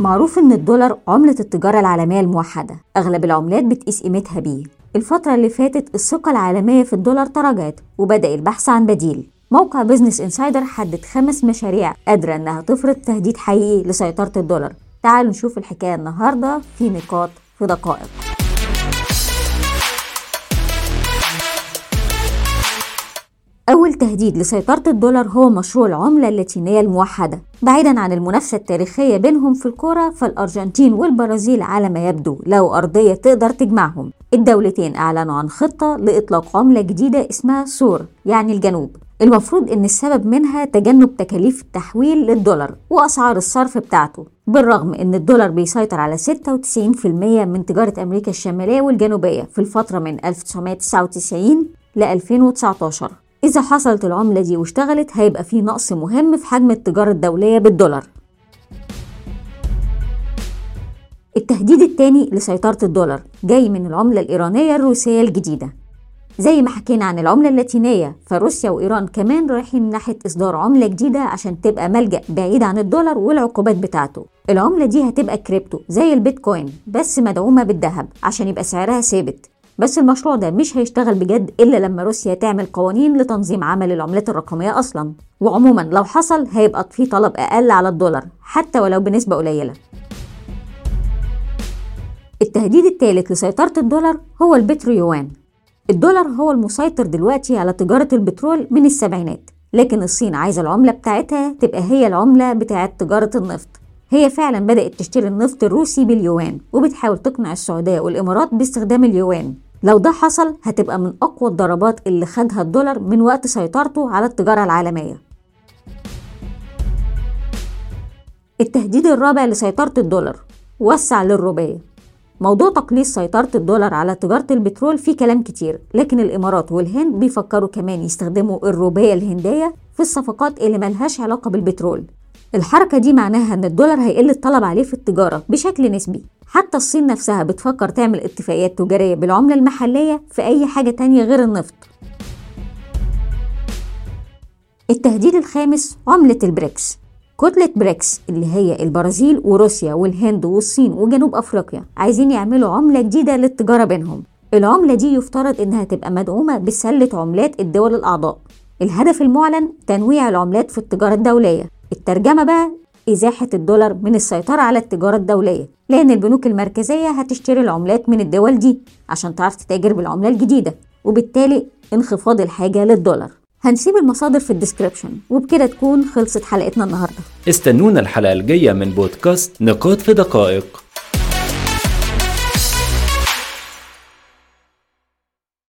معروف إن الدولار عملة التجارة العالمية الموحدة. أغلب العملات بتقيس قيمتها بيه. الفترة اللي فاتت الثقة العالمية في الدولار تراجعت وبدأ البحث عن بديل. موقع Business Insider حدد خمس مشاريع قادرة إنها تفرض تهديد حقيقي لسيطرة الدولار. تعالوا نشوف الحكاية النهاردة في نقاط في دقائق. أول تهديد لسيطرة الدولار هو مشروع العملة اللاتينية الموحدة بعيدا عن المنافسة التاريخية بينهم في الكرة فالأرجنتين والبرازيل على ما يبدو لقوا أرضية تقدر تجمعهم. الدولتين أعلنوا عن خطة لإطلاق عملة جديدة اسمها سور يعني الجنوب. المفروض إن السبب منها تجنب تكاليف التحويل للدولار وأسعار الصرف بتاعته. بالرغم إن الدولار بيسيطر على 96% من تجارة أمريكا الشمالية والجنوبية في الفترة من 1999 ل 2019 إذا حصلت العملة دي واشتغلت هيبقى في نقص مهم في حجم التجارة الدولية بالدولار. التهديد التاني لسيطرة الدولار جاي من العملة الإيرانية الروسية الجديدة. زي ما حكينا عن العملة اللاتينية فروسيا وإيران كمان رايحين ناحية إصدار عملة جديدة عشان تبقى ملجأ بعيد عن الدولار والعقوبات بتاعته. العملة دي هتبقى كريبتو زي البيتكوين بس مدعومة بالذهب عشان يبقى سعرها ثابت. بس المشروع ده مش هيشتغل بجد إلا لما روسيا تعمل قوانين لتنظيم عمل العملات الرقمية أصلا. وعموما لو حصل هيبقى في طلب أقل على الدولار حتى ولو بنسبة قليلة. التهديد الثالث لسيطرة الدولار هو البترو يوان الدولار هو المسيطر دلوقتي على تجارة البترول من السبعينات لكن الصين عايزة العملة بتاعتها تبقى هي العملة بتاعت تجارة النفط. هي فعلا بدأت تشتري النفط الروسي باليوان وبتحاول تقنع السعودية والإمارات باستخدام اليوان. لو ده حصل هتبقى من أقوى الضربات اللي خدها الدولار من وقت سيطرته على التجارة العالمية. التهديد الرابع لسيطرة الدولار وسع للرباية موضوع تقليص سيطرة الدولار على تجارة البترول فيه كلام كتير لكن الإمارات والهند بيفكروا كمان يستخدموا الروبية الهندية في الصفقات اللي ملهاش علاقة بالبترول. الحركة دي معناها إن الدولار هيقل الطلب عليه في التجارة بشكل نسبي. حتى الصين نفسها بتفكر تعمل اتفاقيات تجارية بالعملة المحلية في أي حاجة تانية غير النفط. التهديد الخامس عملة البريكس. كتلة بريكس اللي هي البرازيل وروسيا والهند والصين وجنوب أفريقيا عايزين يعملوا عملة جديدة للتجارة بينهم. العملة دي يفترض إنها تبقى مدعومة بسلة عملات الدول الأعضاء. الهدف المعلن تنويع العملات في التجارة الدولية. الترجمة بقى إزاحة الدولار من السيطرة على التجارة الدولية لأن البنوك المركزية هتشتري العملات من الدول دي عشان تعرف تتاجر بالعملة الجديدة وبالتالي انخفاض الحاجة للدولار. هنسيب المصادر في الديسكريبشن وبكده تكون خلصت حلقتنا النهارده. استنونا الحلقة الجاية من بودكاست نقاط في دقائق.